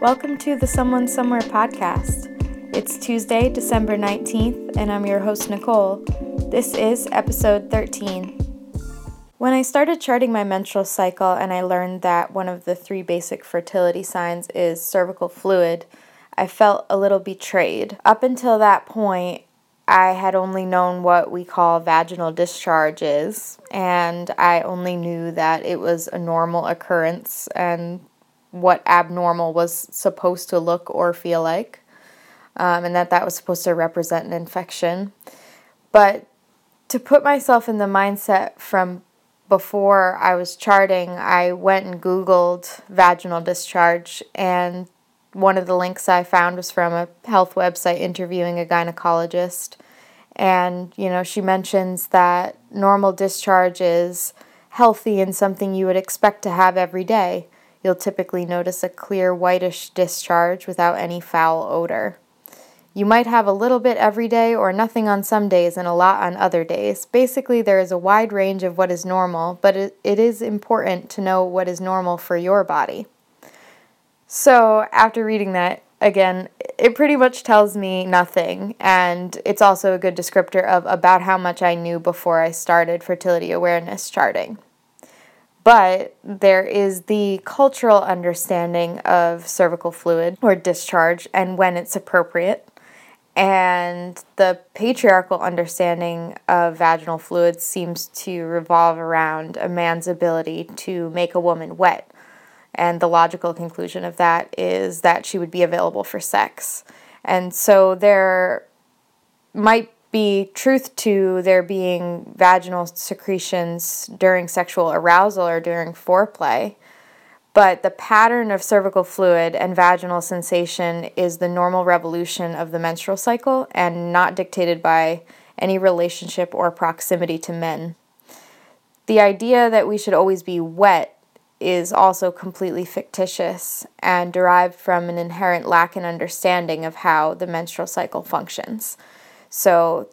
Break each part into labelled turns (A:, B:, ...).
A: Welcome to the Someone Somewhere podcast. It's Tuesday, December 19th, and I'm your host, Nicole. This is episode 13. When I started charting my menstrual cycle and I learned that one of the three basic fertility signs is cervical fluid, I felt a little betrayed. Up until that point, I had only known what we call vaginal discharges, and I only knew that it was a normal occurrence and what abnormal was supposed to look or feel like, um, and that that was supposed to represent an infection. But to put myself in the mindset from before I was charting, I went and Googled vaginal discharge, and one of the links I found was from a health website interviewing a gynecologist. And, you know, she mentions that normal discharge is healthy and something you would expect to have every day. You'll typically notice a clear whitish discharge without any foul odor. You might have a little bit every day or nothing on some days and a lot on other days. Basically, there is a wide range of what is normal, but it, is important to know what is normal for your body. So, after reading that, again, it pretty much tells me nothing, and it's also a good descriptor of about how much I knew before I started fertility awareness charting. But there is the cultural understanding of cervical fluid or discharge and when it's appropriate, and the patriarchal understanding of vaginal fluids seems to revolve around a man's ability to make a woman wet and the logical conclusion of that is that she would be available for sex. And so there might be truth to there being vaginal secretions during sexual arousal or during foreplay. But the pattern of cervical fluid and vaginal sensation is the normal revolution of the menstrual cycle and not dictated by any relationship or proximity to men. The idea that we should always be wet is also completely fictitious and derived from an inherent lack in understanding of how the menstrual cycle functions. So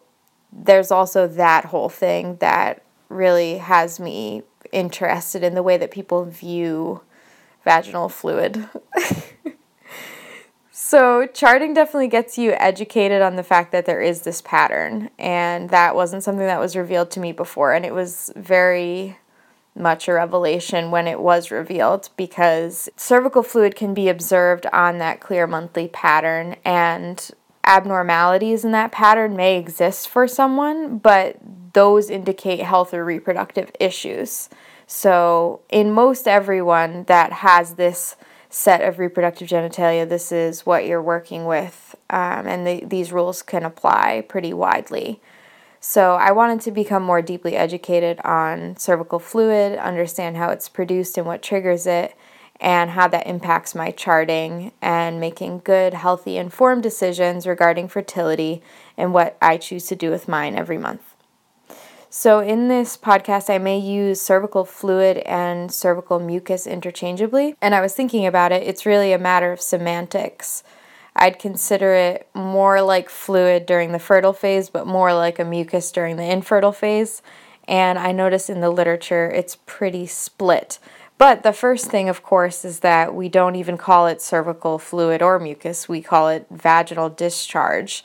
A: there's also that whole thing that really has me interested in the way that people view vaginal fluid. so, charting definitely gets you educated on the fact that there is this pattern, and that wasn't something that was revealed to me before, and it was very much a revelation when it was revealed because cervical fluid can be observed on that clear monthly pattern and abnormalities in that pattern may exist for someone, but those indicate health or reproductive issues. So, in most everyone that has this set of reproductive genitalia, this is what you're working with, um, and the, these rules can apply pretty widely. So I wanted to become more deeply educated on cervical fluid, understand how it's produced and what triggers it, and how that impacts my charting and making good, healthy, informed decisions regarding fertility and what I choose to do with mine every month. So, in this podcast, I may use cervical fluid and cervical mucus interchangeably. And I was thinking about it, it's really a matter of semantics. I'd consider it more like fluid during the fertile phase, but more like a mucus during the infertile phase. And I notice in the literature it's pretty split. But the first thing, of course, is that we don't even call it cervical fluid or mucus, we call it vaginal discharge.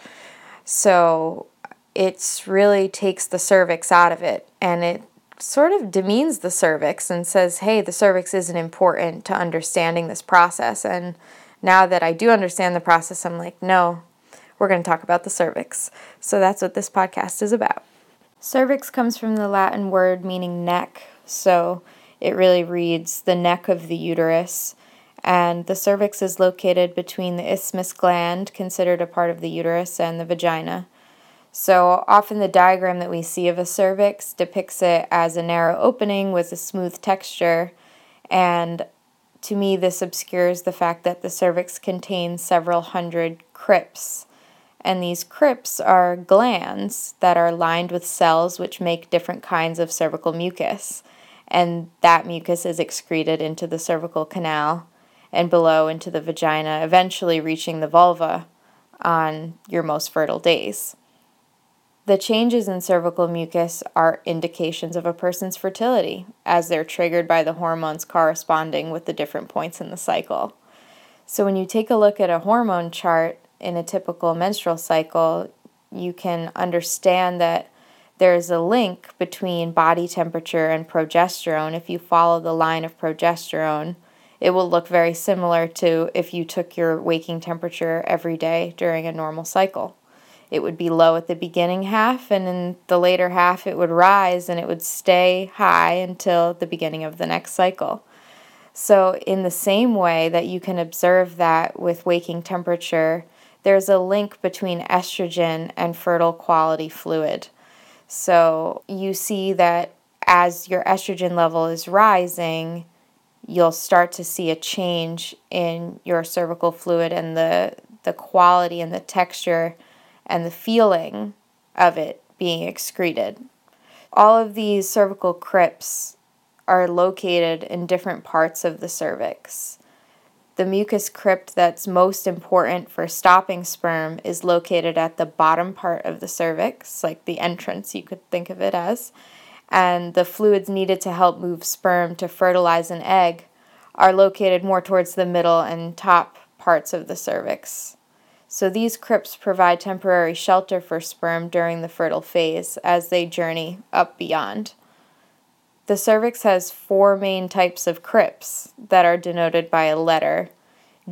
A: So it really takes the cervix out of it and it sort of demeans the cervix and says, hey, the cervix isn't important to understanding this process. And now that I do understand the process, I'm like, no, we're going to talk about the cervix. So that's what this podcast is about. Cervix comes from the Latin word meaning neck. So it really reads the neck of the uterus. And the cervix is located between the isthmus gland, considered a part of the uterus, and the vagina. So often the diagram that we see of a cervix depicts it as a narrow opening with a smooth texture and to me, this obscures the fact that the cervix contains several hundred crypts. And these crypts are glands that are lined with cells which make different kinds of cervical mucus. And that mucus is excreted into the cervical canal and below into the vagina, eventually reaching the vulva on your most fertile days. The changes in cervical mucus are indications of a person's fertility, as they're triggered by the hormones corresponding with the different points in the cycle. So when you take a look at a hormone chart in a typical menstrual cycle, you can understand that there's a link between body temperature and progesterone. If you follow the line of progesterone, it will look very similar to if you took your waking temperature every day during a normal cycle. It would be low at the beginning half, and in the later half, it would rise and it would stay high until the beginning of the next cycle. So, in the same way that you can observe that with waking temperature, there's a link between estrogen and fertile quality fluid. So, you see that as your estrogen level is rising, you'll start to see a change in your cervical fluid and the, the quality and the texture and the feeling of it being excreted. All of these cervical crypts are located in different parts of the cervix. The mucus crypt that's most important for stopping sperm is located at the bottom part of the cervix, like the entrance, you could think of it as. And the fluids needed to help move sperm to fertilize an egg are located more towards the middle and top parts of the cervix. So these crypts provide temporary shelter for sperm during the fertile phase as they journey up beyond. The cervix has four main types of crypts that are denoted by a letter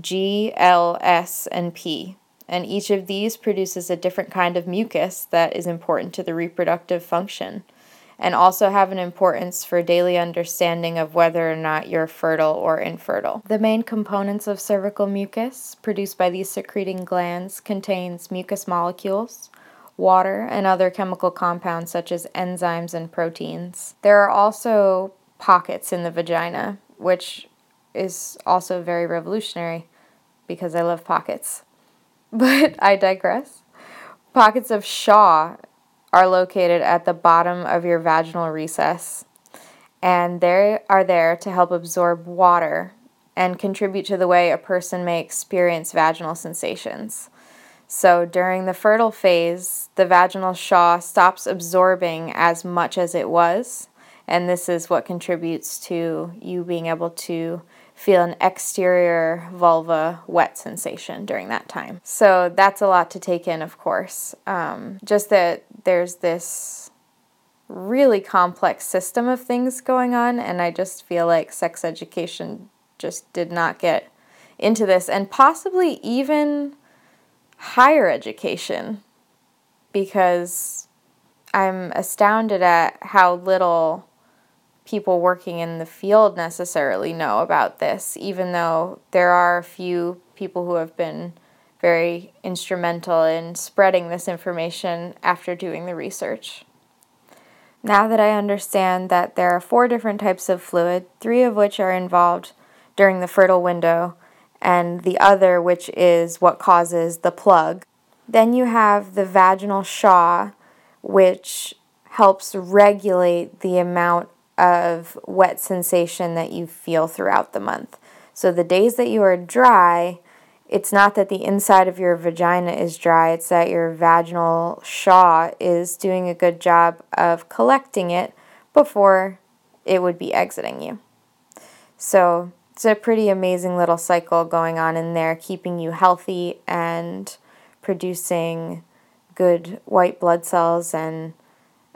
A: G, L, S, and P. And each of these produces a different kind of mucus that is important to the reproductive function and also have an importance for daily understanding of whether or not you're fertile or infertile. The main components of cervical mucus produced by these secreting glands contains mucus molecules, water, and other chemical compounds such as enzymes and proteins. There are also pockets in the vagina, which is also very revolutionary because I love pockets. But I digress. Pockets of Shaw are located at the bottom of your vaginal recess, and they are there to help absorb water and contribute to the way a person may experience vaginal sensations. So during the fertile phase, the vaginal Shaw stops absorbing as much as it was, and this is what contributes to you being able to feel an exterior vulva wet sensation during that time. So that's a lot to take in, of course. Um, just that there's this really complex system of things going on, and I just feel like sex education just did not get into this, and possibly even higher education because I'm astounded at how little people working in the field necessarily know about this, even though there are a few people who have been very instrumental in spreading this information after doing the research. Now that I understand that there are four different types of fluid, three of which are involved during the fertile window, and the other, which is what causes the plug. Then you have the vaginal Shaw, which helps regulate the amount of wet sensation that you feel throughout the month. So the days that you are dry, it's not that the inside of your vagina is dry, it's that your vaginal Shaw is doing a good job of collecting it before it would be exiting you. So it's a pretty amazing little cycle going on in there, keeping you healthy and producing good white blood cells and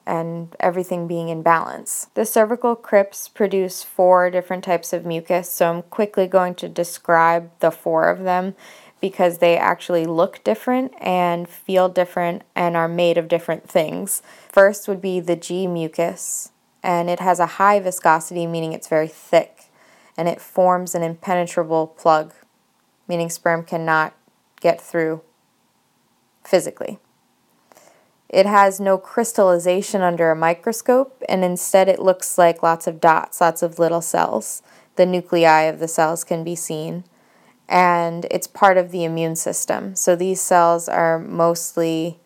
A: and everything being in balance. The cervical crypts produce four different types of mucus, so I'm quickly going to describe the four of them because they actually look different and feel different and are made of different things. First would be the G mucus, and it has a high viscosity, meaning it's very thick and it forms an impenetrable plug, meaning sperm cannot get through physically. It has no crystallization under a microscope, and instead it looks like lots of dots, lots of little cells. The nuclei of the cells can be seen, and it's part of the immune system. So these cells are mostly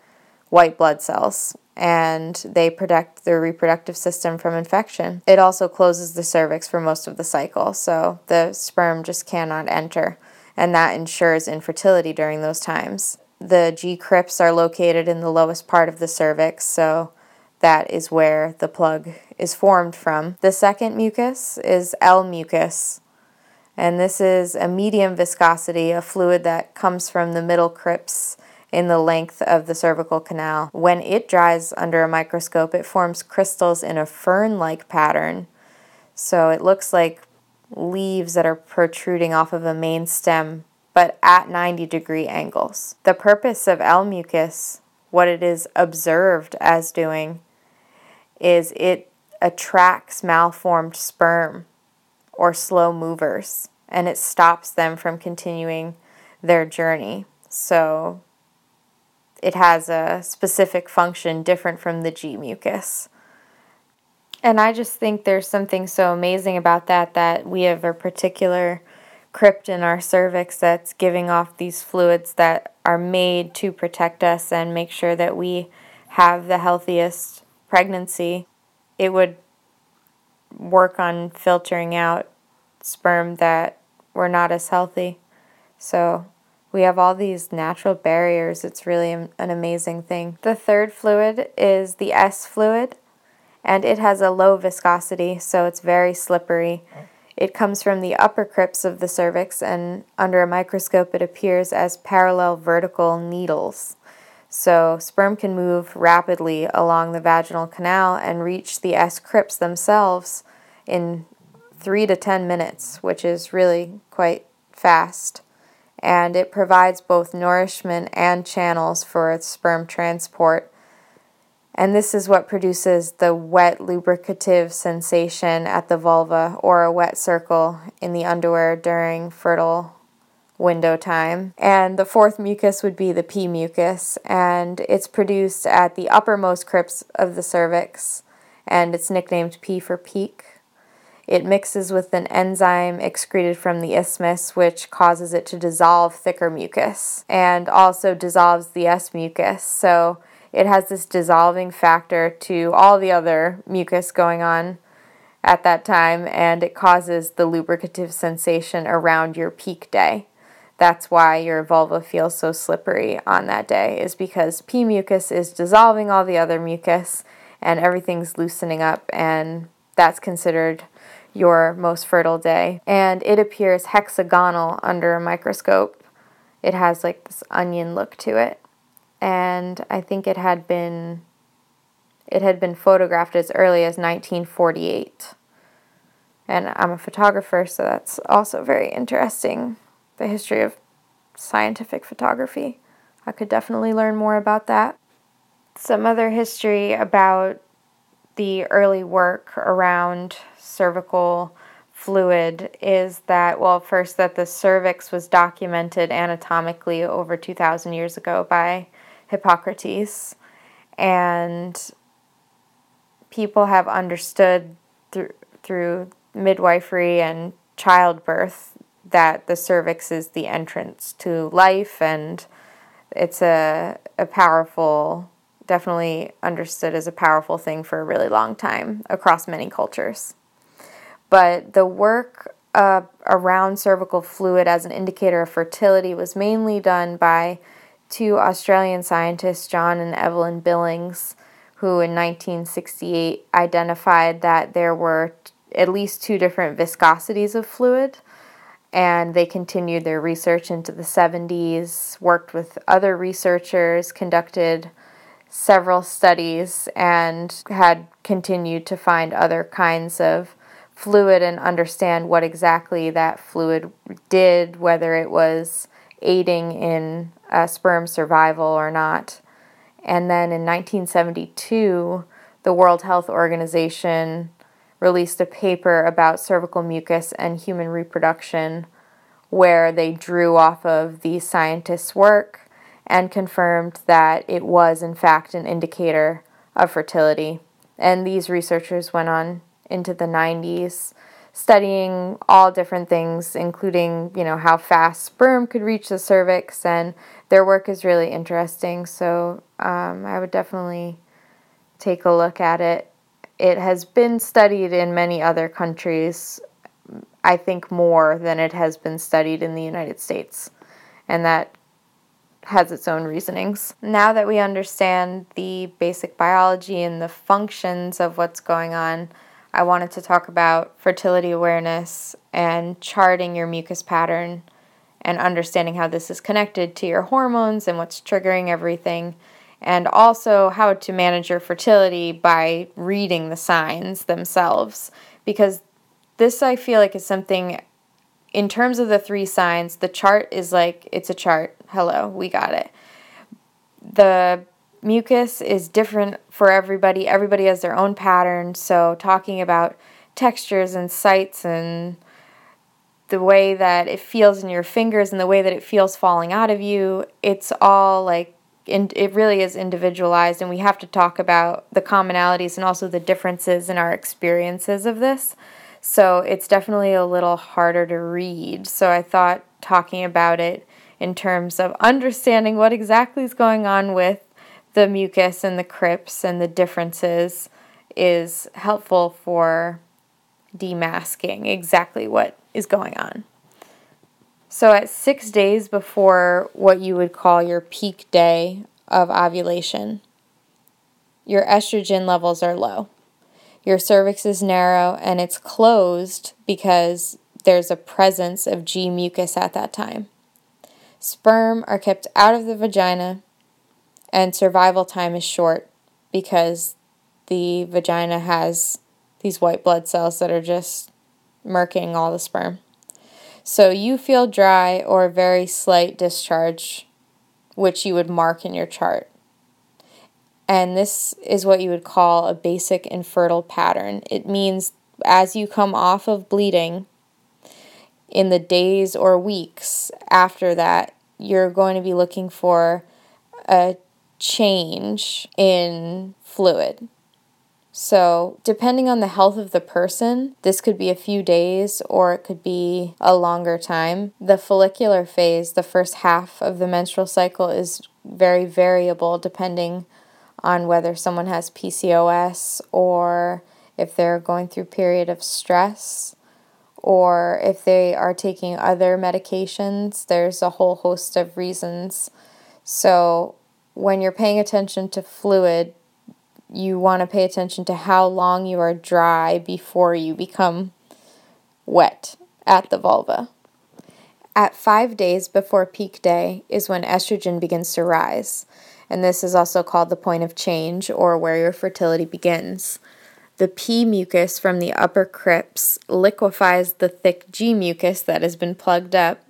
A: white blood cells, and they protect the reproductive system from infection. It also closes the cervix for most of the cycle, so the sperm just cannot enter, and that ensures infertility during those times. The G crypts are located in the lowest part of the cervix, so that is where the plug is formed from. The second mucus is L mucus, And this is a medium viscosity, a fluid that comes from the middle crypts in the length of the cervical canal. When it dries under a microscope, it forms crystals in a fern like pattern. So it looks like leaves that are protruding off of a main stem, but at 90 degree angles. The purpose of L mucus, what it is observed as doing, is it attracts malformed sperm or slow movers and it stops them from continuing their journey. So it has a specific function different from the G mucus. And I just think there's something so amazing about that that we have a particular crypt in our cervix that's giving off these fluids that are made to protect us and make sure that we have the healthiest pregnancy. It would work on filtering out sperm that were not as healthy. So we have all these natural barriers. It's really an amazing thing. The third fluid is the S fluid, and it has a low viscosity, so it's very slippery. Oh. It comes from the upper crypts of the cervix, and under a microscope, it appears as parallel vertical needles. So, sperm can move rapidly along the vaginal canal and reach the S crypts themselves in three to 10 minutes, which is really quite fast. And it provides both nourishment and channels for sperm transport. And this is what produces the wet lubricative sensation at the vulva or a wet circle in the underwear during fertile window time. And the fourth mucus would be the P mucus, and it's produced at the uppermost crypts of the cervix, and it's nicknamed P for peak. It mixes with an enzyme excreted from the isthmus, which causes it to dissolve thicker mucus and also dissolves the S mucus. So it has this dissolving factor to all the other mucus going on at that time, and it causes the lubricative sensation around your peak day. That's why your vulva feels so slippery on that day, is because P mucus is dissolving all the other mucus and everything's loosening up, and that's considered your most fertile day. And it appears hexagonal under a microscope. It has like this onion look to it. And I think it had been it had been photographed as early as 1948. And I'm a photographer, so that's also very interesting. The history of scientific photography. I could definitely learn more about that. Some other history about the early work around cervical fluid is that, well, first, that the cervix was documented anatomically over 2,000 years ago by Hippocrates. And people have understood through, through midwifery and childbirth that the cervix is the entrance to life and it's a, a powerful definitely understood as a powerful thing for a really long time across many cultures. But the work uh, around cervical fluid as an indicator of fertility was mainly done by two Australian scientists, John and Evelyn Billings, who in 1968 identified that there were t- at least two different viscosities of fluid. And they continued their research into the 70s, worked with other researchers, conducted several studies, and had continued to find other kinds of fluid and understand what exactly that fluid did, whether it was aiding in uh, sperm survival or not. And then in 1972, the World Health Organization released a paper about cervical mucus and human reproduction, where they drew off of the scientists' work and confirmed that it was, in fact, an indicator of fertility. And these researchers went on into the 90s studying all different things including you know how fast sperm could reach the cervix and their work is really interesting so um, i would definitely take a look at it it has been studied in many other countries i think more than it has been studied in the united states and that has its own reasonings. Now that we understand the basic biology and the functions of what's going on, I wanted to talk about fertility awareness and charting your mucus pattern and understanding how this is connected to your hormones and what's triggering everything, and also how to manage your fertility by reading the signs themselves. Because this, I feel like, is something in terms of the three signs, the chart is like it's a chart. Hello, we got it. The mucus is different for everybody. Everybody has their own pattern. So, talking about textures and sights and the way that it feels in your fingers and the way that it feels falling out of you, it's all like in, it really is individualized, and we have to talk about the commonalities and also the differences in our experiences of this. So it's definitely a little harder to read. So I thought talking about it in terms of understanding what exactly is going on with the mucus and the crypts and the differences is helpful for demasking exactly what is going on. So, at six days before what you would call your peak day of ovulation, your estrogen levels are low. Your cervix is narrow and it's closed because there's a presence of G mucus at that time. Sperm are kept out of the vagina, and survival time is short because the vagina has these white blood cells that are just murking all the sperm. So you feel dry or very slight discharge, which you would mark in your chart. And this is what you would call a basic infertile pattern. It means as you come off of bleeding, in the days or weeks after that, you're going to be looking for a change in fluid. So, depending on the health of the person, this could be a few days or it could be a longer time. The follicular phase, the first half of the menstrual cycle, is very variable depending on whether someone has PCOS or if they're going through period of stress or if they are taking other medications. There's a whole host of reasons. So, when you're paying attention to fluid, you want to pay attention to how long you are dry before you become wet at the vulva. At five days before peak day is when estrogen begins to rise, and this is also called the point of change or where your fertility begins. The P mucus from the upper crypts liquefies the thick G mucus that has been plugged up,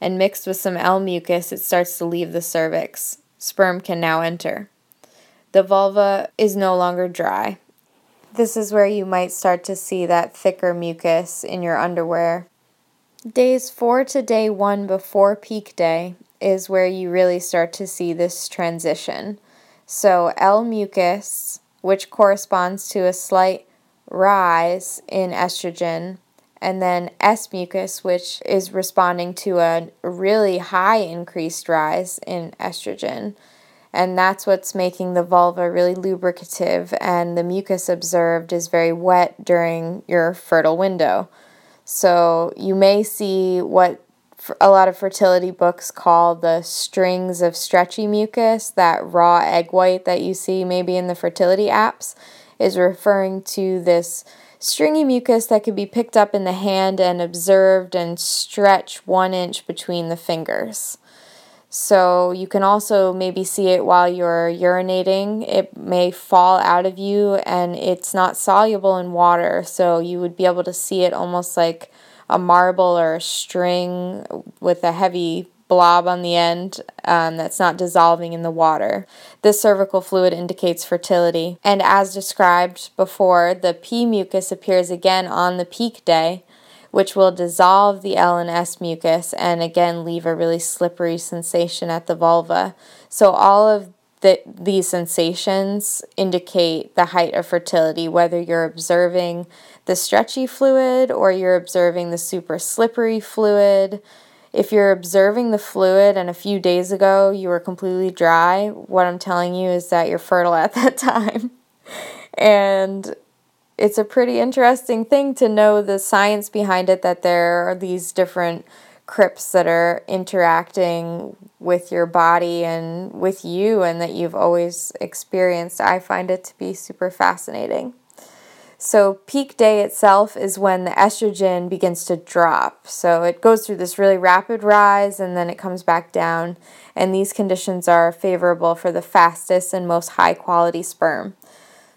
A: and mixed with some L mucus, it starts to leave the cervix. Sperm can now enter the vulva is no longer dry. This is where you might start to see that thicker mucus in your underwear. Days 4 to day 1 before peak day is where you really start to see this transition. So, L mucus, which corresponds to a slight rise in estrogen, and then S mucus, which is responding to a really high increased rise in estrogen and that's what's making the vulva really lubricative and the mucus observed is very wet during your fertile window. So you may see what a lot of fertility books call the strings of stretchy mucus, that raw egg white that you see maybe in the fertility apps is referring to this stringy mucus that could be picked up in the hand and observed and stretch one inch between the fingers. So you can also maybe see it while you're urinating. It may fall out of you and it's not soluble in water. So you would be able to see it almost like a marble or a string with a heavy blob on the end um, that's not dissolving in the water. This cervical fluid indicates fertility. And as described before, the P mucus appears again on the peak day which will dissolve the L and S mucus and again leave a really slippery sensation at the vulva. So, all of the, these sensations indicate the height of fertility, whether you're observing the stretchy fluid or you're observing the super slippery fluid. If you're observing the fluid and a few days ago you were completely dry, what I'm telling you is that you're fertile at that time. and it's a pretty interesting thing to know the science behind it that there are these different crypts that are interacting with your body and with you and that you've always experienced. I find it to be super fascinating. So, peak day itself is when the estrogen begins to drop. So, it goes through this really rapid rise and then it comes back down. And these conditions are favorable for the fastest and most high quality sperm.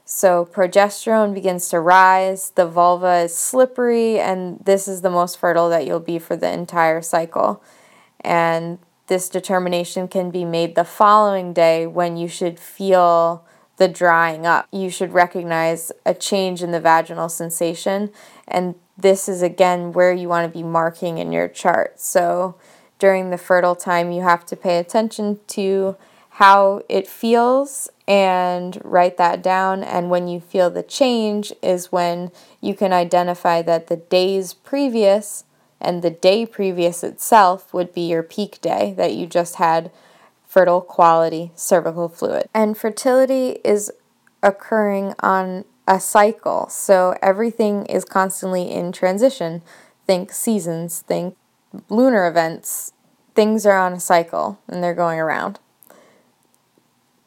A: So, progesterone begins to rise, the vulva is slippery, and this is the most fertile that you'll be for the entire cycle. And this determination can be made the following day when you should feel the drying up. You should recognize a change in the vaginal sensation, and this is again where you want to be marking in your chart. So during the fertile time, you have to pay attention to how it feels and write that down. And when you feel the change, is when you can identify that the days previous and the day previous itself would be your peak day that you just had fertile quality cervical fluid. And fertility is occurring on a cycle, so everything is constantly in transition. Think seasons, think lunar events. Things are on a cycle and they're going around.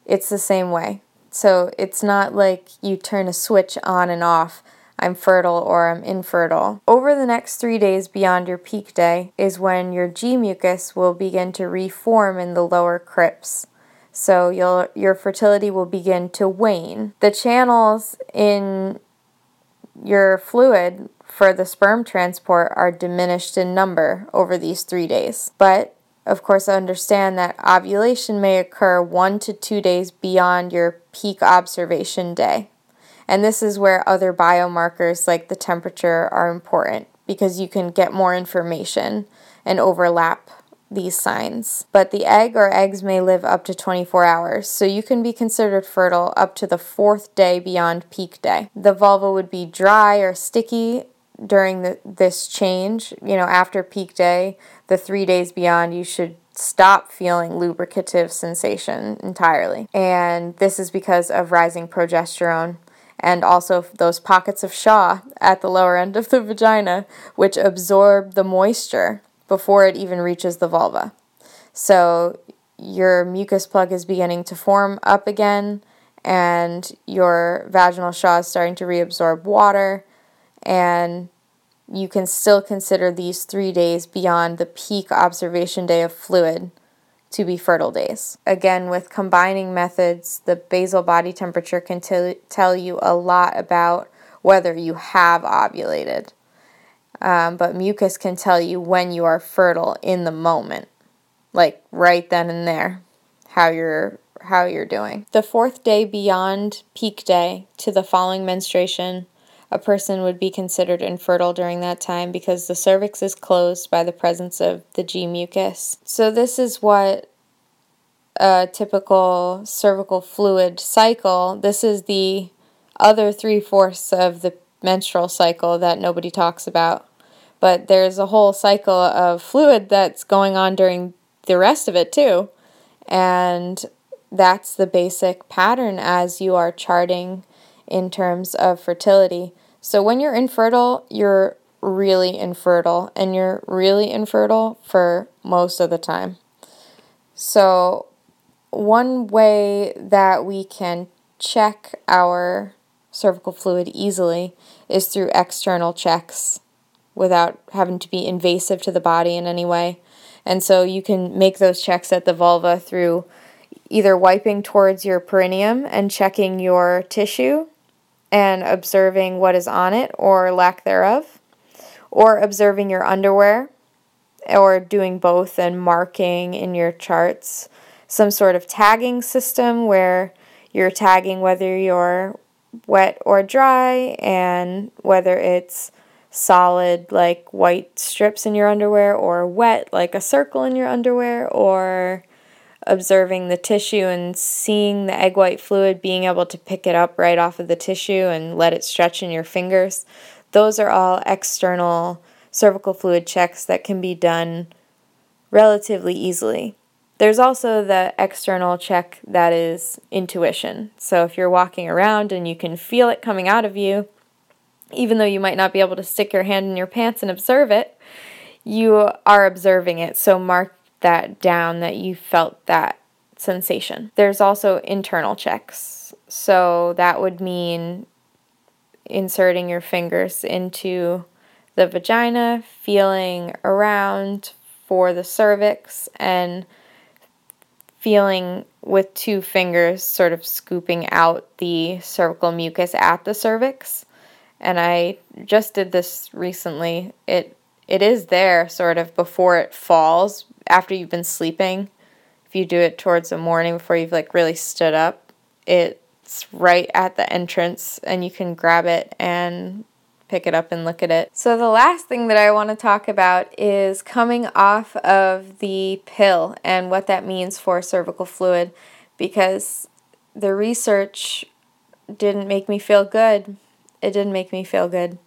A: It's the same way. So it's not like you turn a switch on and off I'm fertile or I'm infertile. Over the next three days beyond your peak day is when your G mucus will begin to reform in the lower crypts. So you'll, your fertility will begin to wane. The channels in your fluid for the sperm transport are diminished in number over these three days. But of course, understand that ovulation may occur one to two days beyond your peak observation day. And this is where other biomarkers like the temperature are important because you can get more information and overlap these signs. But the egg or eggs may live up to 24 hours, so you can be considered fertile up to the fourth day beyond peak day. The vulva would be dry or sticky during the, this change. You know, after peak day, the three days beyond, you should stop feeling lubricative sensation entirely. And this is because of rising progesterone and also those pockets of Shaw at the lower end of the vagina, which absorb the moisture before it even reaches the vulva. So your mucus plug is beginning to form up again, and your vaginal Shaw is starting to reabsorb water, and you can still consider these three days beyond the peak observation day of fluid to be fertile days. Again, with combining methods, the basal body temperature can t- tell you a lot about whether you have ovulated. Um, but mucus can tell you when you are fertile in the moment, like right then and there, how you're how you're doing. The fourth day beyond peak day to the following menstruation a person would be considered infertile during that time because the cervix is closed by the presence of the G mucus. So, this is what a typical cervical fluid cycle, this is the other three fourths of the menstrual cycle that nobody talks about. But there's a whole cycle of fluid that's going on during the rest of it too. And that's the basic pattern as you are charting in terms of fertility. So when you're infertile, you're really infertile, and you're really infertile for most of the time. So, one way that we can check our cervical fluid easily is through external checks without having to be invasive to the body in any way. And so you can make those checks at the vulva through either wiping towards your perineum and checking your tissue and observing what is on it or lack thereof, or observing your underwear, or doing both and marking in your charts some sort of tagging system where you're tagging whether you're wet or dry and whether it's solid like white strips in your underwear or wet like a circle in your underwear or observing the tissue and seeing the egg white fluid, being able to pick it up right off of the tissue and let it stretch in your fingers. Those are all external cervical fluid checks that can be done relatively easily. There's also the external check that is intuition. So if you're walking around and you can feel it coming out of you, even though you might not be able to stick your hand in your pants and observe it, you are observing it. So mark that down that you felt that sensation. There's also internal checks. So that would mean inserting your fingers into the vagina, feeling around for the cervix, and feeling with two fingers sort of scooping out the cervical mucus at the cervix. And I just did this recently. It it is there sort of before it falls after you've been sleeping. If you do it towards the morning before you've like really stood up, it's right at the entrance and you can grab it and pick it up and look at it. So, the last thing that I want to talk about is coming off of the pill and what that means for cervical fluid because the research didn't make me feel good. It didn't make me feel good.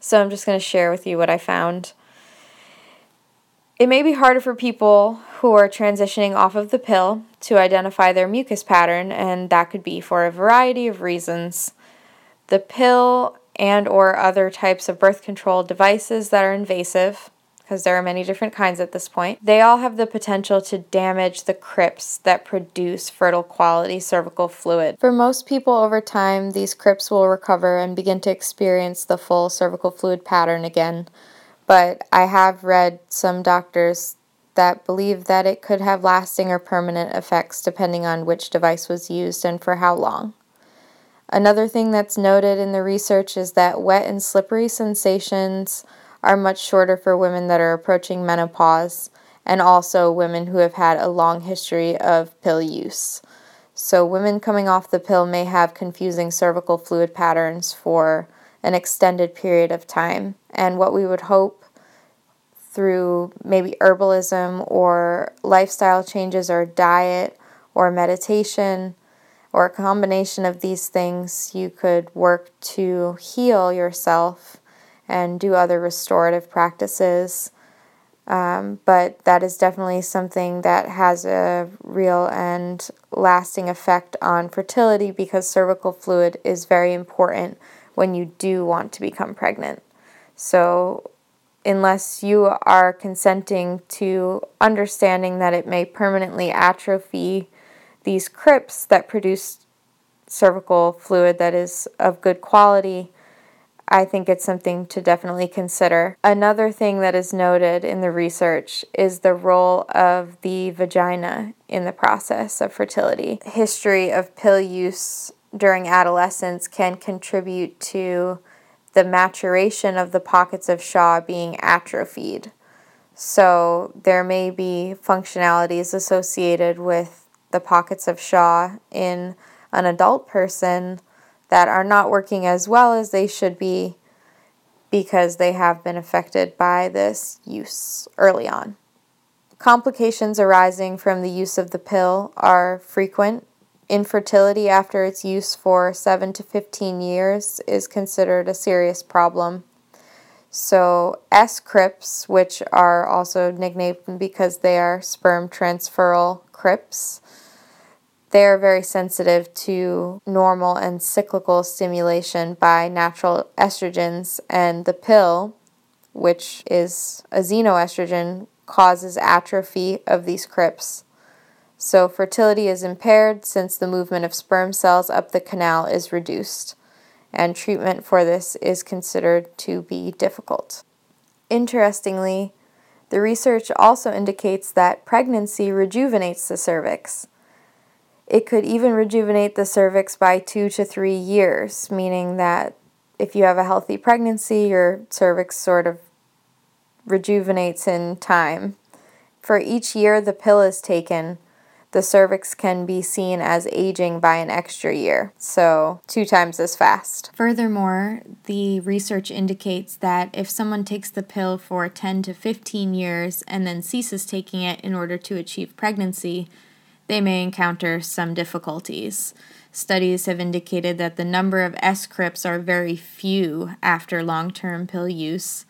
A: So, I'm just going to share with you what I found. It may be harder for people who are transitioning off of the pill to identify their mucus pattern, and that could be for a variety of reasons. The pill and or other types of birth control devices that are invasive because there are many different kinds at this point. They all have the potential to damage the crypts that produce fertile quality cervical fluid. For most people over time, these crypts will recover and begin to experience the full cervical fluid pattern again. But I have read some doctors that believe that it could have lasting or permanent effects depending on which device was used and for how long. Another thing that's noted in the research is that wet and slippery sensations are much shorter for women that are approaching menopause and also women who have had a long history of pill use. So, women coming off the pill may have confusing cervical fluid patterns for an extended period of time. And what we would hope through maybe herbalism or lifestyle changes or diet or meditation or a combination of these things, you could work to heal yourself and do other restorative practices. Um, but that is definitely something that has a real and lasting effect on fertility because cervical fluid is very important when you do want to become pregnant. So, unless you are consenting to understanding that it may permanently atrophy these crypts that produce cervical fluid that is of good quality, I think it's something to definitely consider. Another thing that is noted in the research is the role of the vagina in the process of fertility. History of pill use during adolescence can contribute to the maturation of the pockets of Shaw being atrophied. So there may be functionalities associated with the pockets of Shaw in an adult person that are not working as well as they should be because they have been affected by this use early on. Complications arising from the use of the pill are frequent. Infertility after its use for 7 to 15 years is considered a serious problem. So, S crypts, which are also nicknamed because they are sperm transferal crypts, they are very sensitive to normal and cyclical stimulation by natural estrogens, and the pill, which is a xenoestrogen, causes atrophy of these crypts. So, fertility is impaired since the movement of sperm cells up the canal is reduced, and treatment for this is considered to be difficult. Interestingly, the research also indicates that pregnancy rejuvenates the cervix. It could even rejuvenate the cervix by two to three years, meaning that if you have a healthy pregnancy, your cervix sort of rejuvenates in time. For each year the pill is taken, the cervix can be seen as aging by an extra year, so two times as fast. Furthermore, the research indicates that if someone takes the pill for 10 to 15 years and then ceases taking it in order to achieve pregnancy, they may encounter some difficulties. Studies have indicated that the number of S crypts are very few after long term pill use,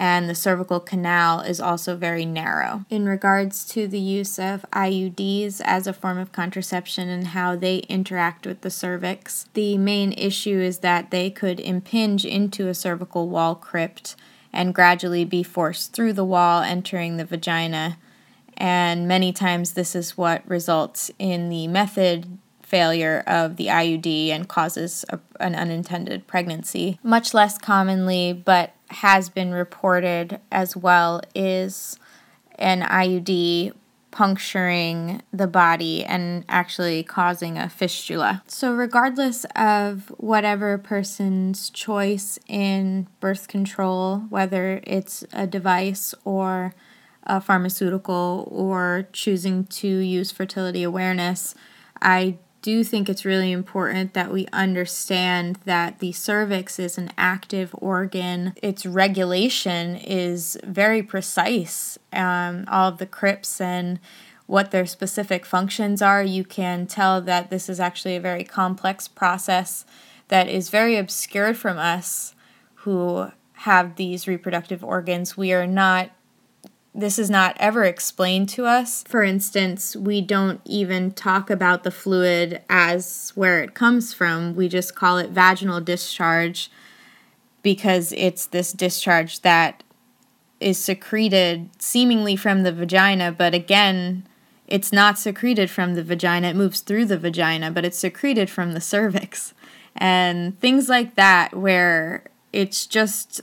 A: and the cervical canal is also very narrow. In regards to the use of IUDs as a form of contraception and how they interact with the cervix, the main issue is that they could impinge into a cervical wall crypt and gradually be forced through the wall, entering the vagina and many times this is what results in the method failure of the IUD and causes a, an unintended pregnancy. Much less commonly, but has been reported as well, is an IUD puncturing the body and actually causing a fistula. So, regardless of whatever person's choice in birth control, whether it's a device or a pharmaceutical or choosing to use fertility awareness, I do think it's really important that we understand that the cervix is an active organ. Its regulation is very precise. Um, all of the crypts and what their specific functions are, you can tell that this is actually a very complex process that is very obscured from us who have these reproductive organs. We are not this is not ever explained to us. For instance, we don't even talk about the fluid as where it comes from. We just call it vaginal discharge because it's this discharge that is secreted seemingly from the vagina, but again, it's not secreted from the vagina. It moves through the vagina, but it's secreted from the cervix. And things like that, where it's just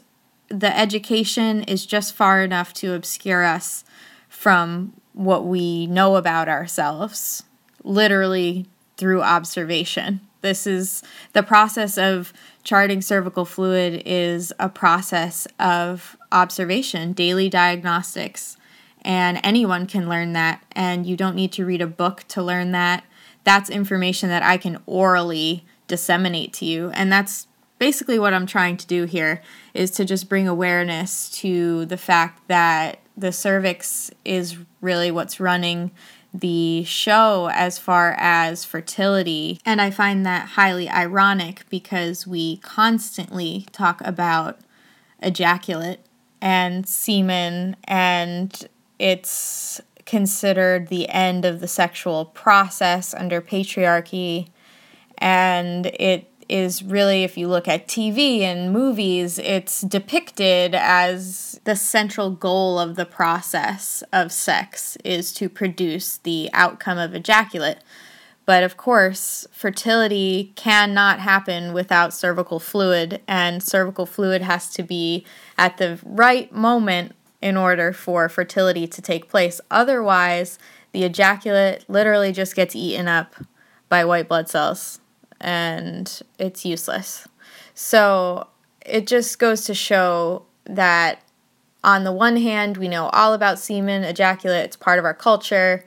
A: the education is just far enough to obscure us from what we know about ourselves, literally through observation. This is the process of charting cervical fluid is a process of observation, daily diagnostics, and anyone can learn that and you don't need to read a book to learn that. That's information that I can orally disseminate to you and that's basically what I'm trying to do here is to just bring awareness to the fact that the cervix is really what's running the show as far as fertility. And I find that highly ironic because we constantly talk about ejaculate and semen, and it's considered the end of the sexual process under patriarchy. And it is really, if you look at TV and movies, it's depicted as the central goal of the process of sex is to produce the outcome of ejaculate. But of course, fertility cannot happen without cervical fluid, and cervical fluid has to be at the right moment in order for fertility to take place. Otherwise, the ejaculate literally just gets eaten up by white blood cells and it's useless. So it just goes to show that on the one hand, we know all about semen, ejaculate, it's part of our culture.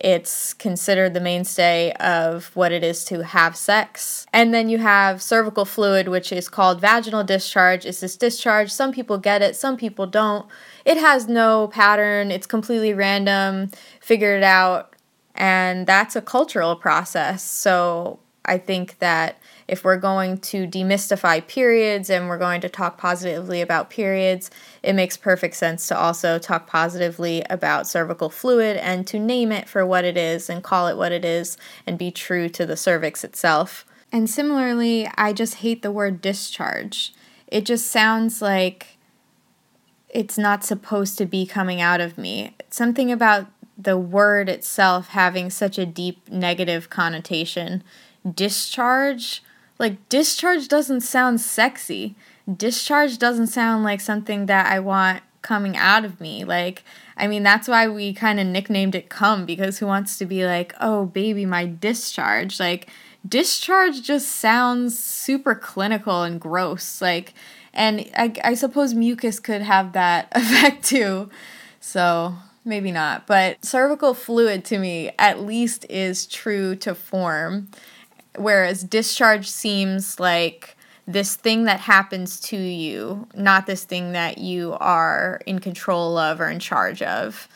A: It's considered the mainstay of what it is to have sex. And then you have cervical fluid, which is called vaginal discharge. It's this discharge. Some people get it, some people don't. It has no pattern, it's completely random, figure it out. And that's a cultural process. So I think that if we're going to demystify periods and we're going to talk positively about periods, it makes perfect sense to also talk positively about cervical fluid and to name it for what it is and call it what it is and be true to the cervix itself. And similarly, I just hate the word discharge. It just sounds like it's not supposed to be coming out of me. Something about the word itself having such a deep negative connotation discharge like discharge doesn't sound sexy. Discharge doesn't sound like something that i want coming out of me. Like i mean that's why we kind of nicknamed it come because who wants to be like oh baby my discharge. Like discharge just sounds super clinical and gross. Like and i, I suppose mucus could have that effect too. So maybe not. But cervical fluid to me at least is true to form whereas discharge seems like this thing that happens to you, not this thing that you are in control of or in charge of.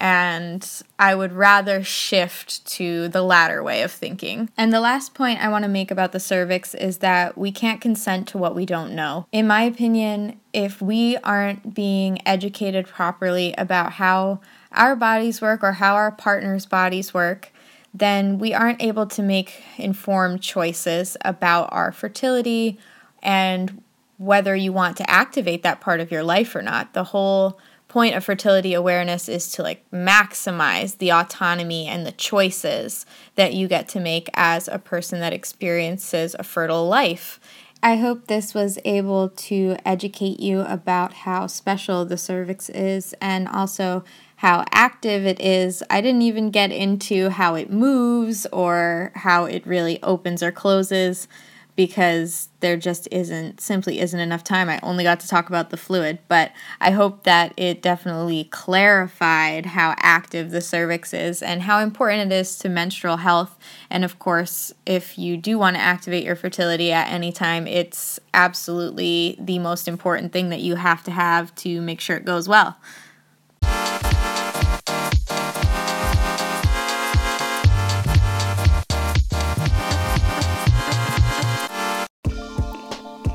A: And I would rather shift to the latter way of thinking. And the last point I want to make about the cervix is that we can't consent to what we don't know. In my opinion, if we aren't being educated properly about how our bodies work or how our partner's bodies work, then we aren't able to make informed choices about our fertility and whether you want to activate that part of your life or not. The whole point of fertility awareness is to like maximize the autonomy and the choices that you get to make as a person that experiences a fertile life. I hope this was able to educate you about how special the cervix is and also how active it is. I didn't even get into how it moves or how it really opens or closes because there just isn't simply isn't enough time. I only got to talk about the fluid, but I hope that it definitely clarified how active the cervix is and how important it is to menstrual health. And of course, if you do want to activate your fertility at any time, it's absolutely the most important thing that you have to have to make sure it goes well.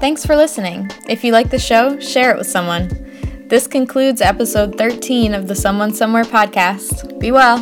A: Thanks for listening. If you like the show, share it with someone. This concludes episode 13 of the Someone Somewhere podcast. Be well.